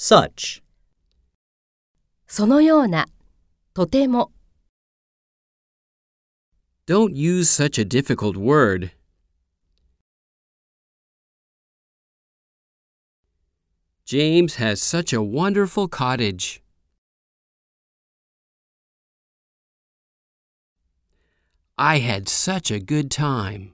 such, そのような、とても、Don't use such a difficult word. James has such a wonderful cottage. I had such a good time.